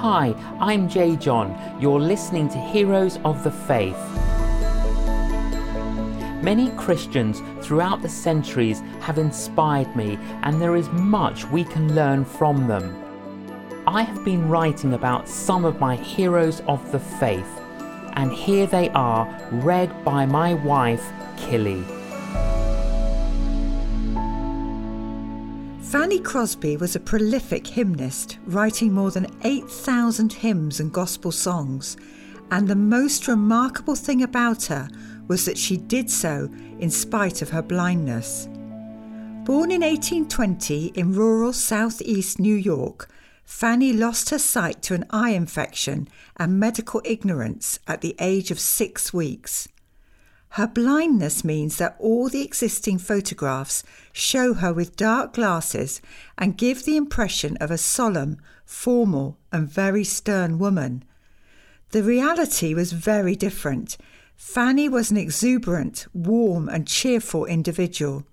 Hi, I'm J.John. You're listening to Heroes of the Faith. Many Christians throughout the centuries have inspired me, and there is much we can learn from them. I have been writing about some of my heroes of the faith, and here they are, read by my wife, Killy. Fanny Crosby was a prolific hymnist, writing more than 8,000 hymns and gospel songs. And the most remarkable thing about her was that she did so in spite of her blindness. Born in 1820 in rural southeast New York, Fanny lost her sight to an eye infection and medical ignorance at the age of six weeks. Her blindness means that all the existing photographs show her with dark glasses and give the impression of a solemn, formal, and very stern woman. The reality was very different. Fanny was an exuberant, warm, and cheerful individual.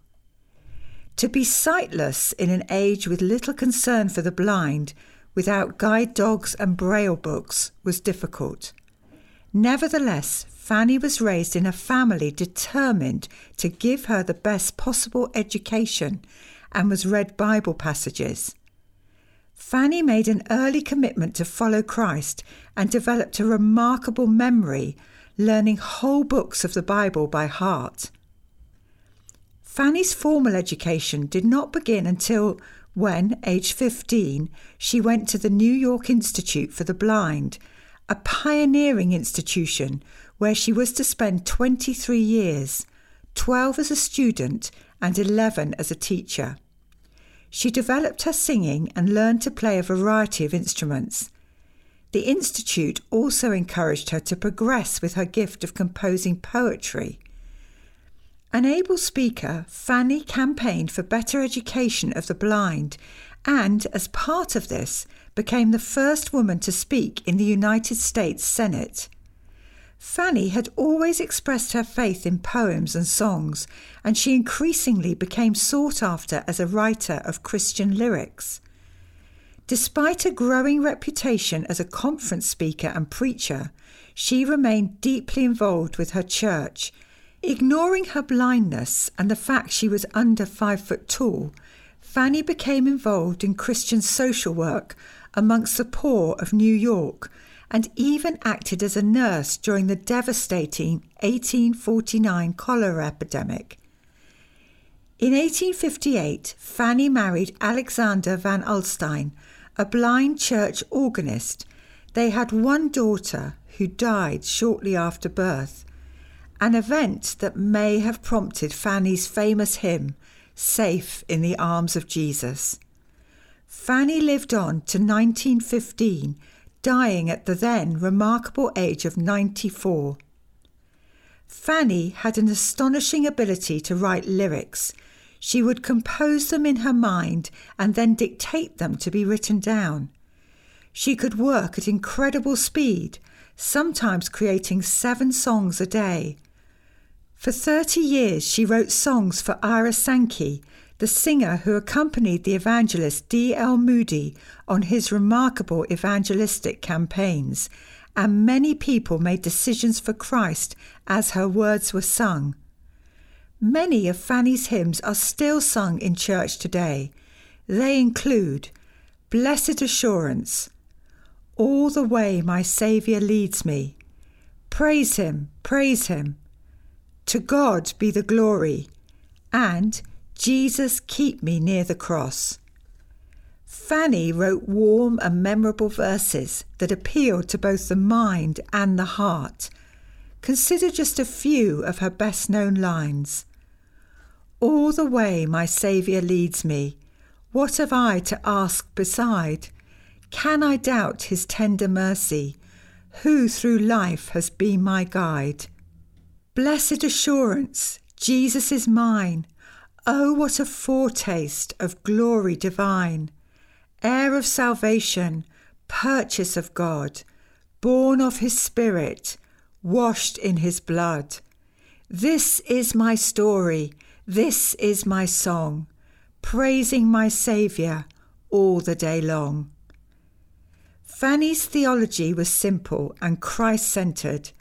To be sightless in an age with little concern for the blind, without guide dogs and braille books, was difficult. Nevertheless, Fanny was raised in a family determined to give her the best possible education and was read Bible passages. Fanny made an early commitment to follow Christ and developed a remarkable memory, learning whole books of the Bible by heart. Fanny's formal education did not begin until when, aged 15, she went to the New York Institute for the Blind, a pioneering institution where she was to spend 23 years 12 as a student and 11 as a teacher. She developed her singing and learned to play a variety of instruments. The Institute also encouraged her to progress with her gift of composing poetry. An able speaker, Fanny campaigned for better education of the blind and, as part of this, became the first woman to speak in the United States Senate. Fanny had always expressed her faith in poems and songs, and she increasingly became sought after as a writer of Christian lyrics. Despite a growing reputation as a conference speaker and preacher, she remained deeply involved with her church. Ignoring her blindness and the fact she was under five foot tall, Fanny became involved in Christian social work amongst the poor of New York and even acted as a nurse during the devastating 1849 cholera epidemic. In 1858, Fanny married Alexander van Alstyne, a blind church organist. They had one daughter who died shortly after birth, an event that may have prompted Fanny's famous hymn, Safe in the Arms of Jesus. Fanny lived on to 1915 dying at the then remarkable age of 94. Fanny had an astonishing ability to write lyrics. She would compose them in her mind and then dictate them to be written down. She could work at incredible speed, sometimes creating seven songs a day. For 30 years, she wrote songs for Ira Sankey, the singer who accompanied the evangelist D.L. Moody on his remarkable evangelistic campaigns, and many people made decisions for Christ as her words were sung. Many of Fanny's hymns are still sung in church today. They include Blessed Assurance, All the Way My Saviour Leads Me, Praise Him, Praise Him, To God Be the Glory, and Jesus, keep me near the cross. Fanny wrote warm and memorable verses that appealed to both the mind and the heart. Consider just a few of her best known lines. All the way my Saviour leads me, what have I to ask beside? Can I doubt his tender mercy, who through life has been my guide? Blessed assurance, Jesus is mine. Oh, what a foretaste of glory divine! Heir of salvation, purchase of God, born of his Spirit, washed in his blood. This is my story, this is my song, praising my Saviour all the day long. Fanny's theology was simple and Christ centered.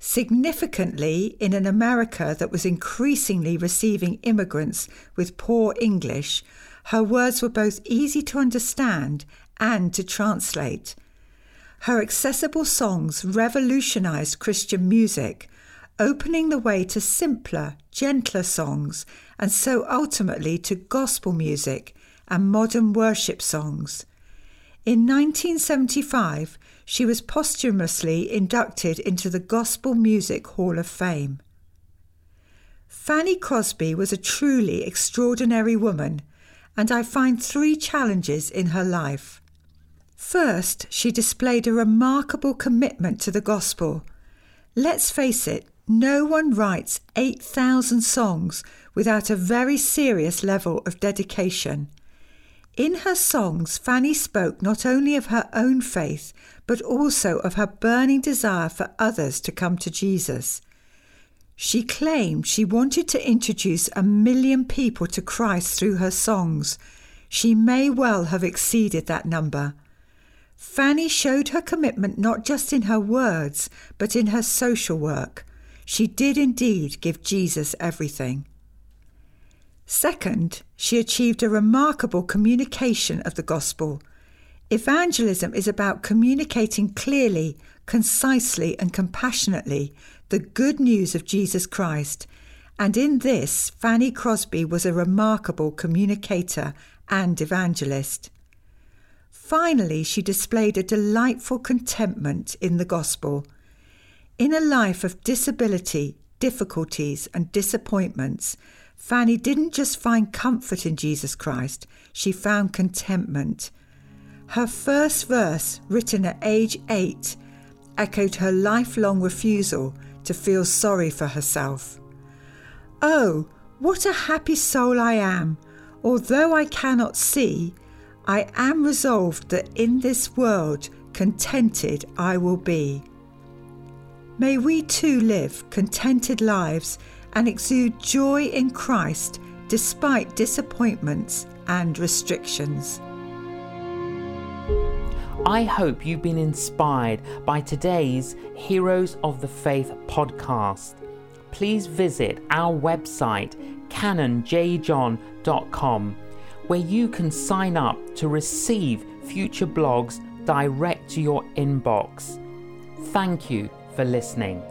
Significantly, in an America that was increasingly receiving immigrants with poor English, her words were both easy to understand and to translate. Her accessible songs revolutionized Christian music, opening the way to simpler, gentler songs, and so ultimately to gospel music and modern worship songs. In 1975, she was posthumously inducted into the Gospel Music Hall of Fame. Fanny Crosby was a truly extraordinary woman, and I find three challenges in her life. First, she displayed a remarkable commitment to the gospel. Let's face it, no one writes 8,000 songs without a very serious level of dedication. In her songs, Fanny spoke not only of her own faith, but also of her burning desire for others to come to Jesus. She claimed she wanted to introduce a million people to Christ through her songs. She may well have exceeded that number. Fanny showed her commitment not just in her words, but in her social work. She did indeed give Jesus everything. Second, she achieved a remarkable communication of the gospel. Evangelism is about communicating clearly, concisely, and compassionately the good news of Jesus Christ. And in this, Fanny Crosby was a remarkable communicator and evangelist. Finally, she displayed a delightful contentment in the gospel. In a life of disability, difficulties, and disappointments, Fanny didn't just find comfort in Jesus Christ, she found contentment. Her first verse, written at age eight, echoed her lifelong refusal to feel sorry for herself. Oh, what a happy soul I am! Although I cannot see, I am resolved that in this world contented I will be. May we too live contented lives and exude joy in Christ despite disappointments and restrictions. I hope you've been inspired by today's Heroes of the Faith podcast. Please visit our website, canonjjohn.com, where you can sign up to receive future blogs direct to your inbox. Thank you for listening.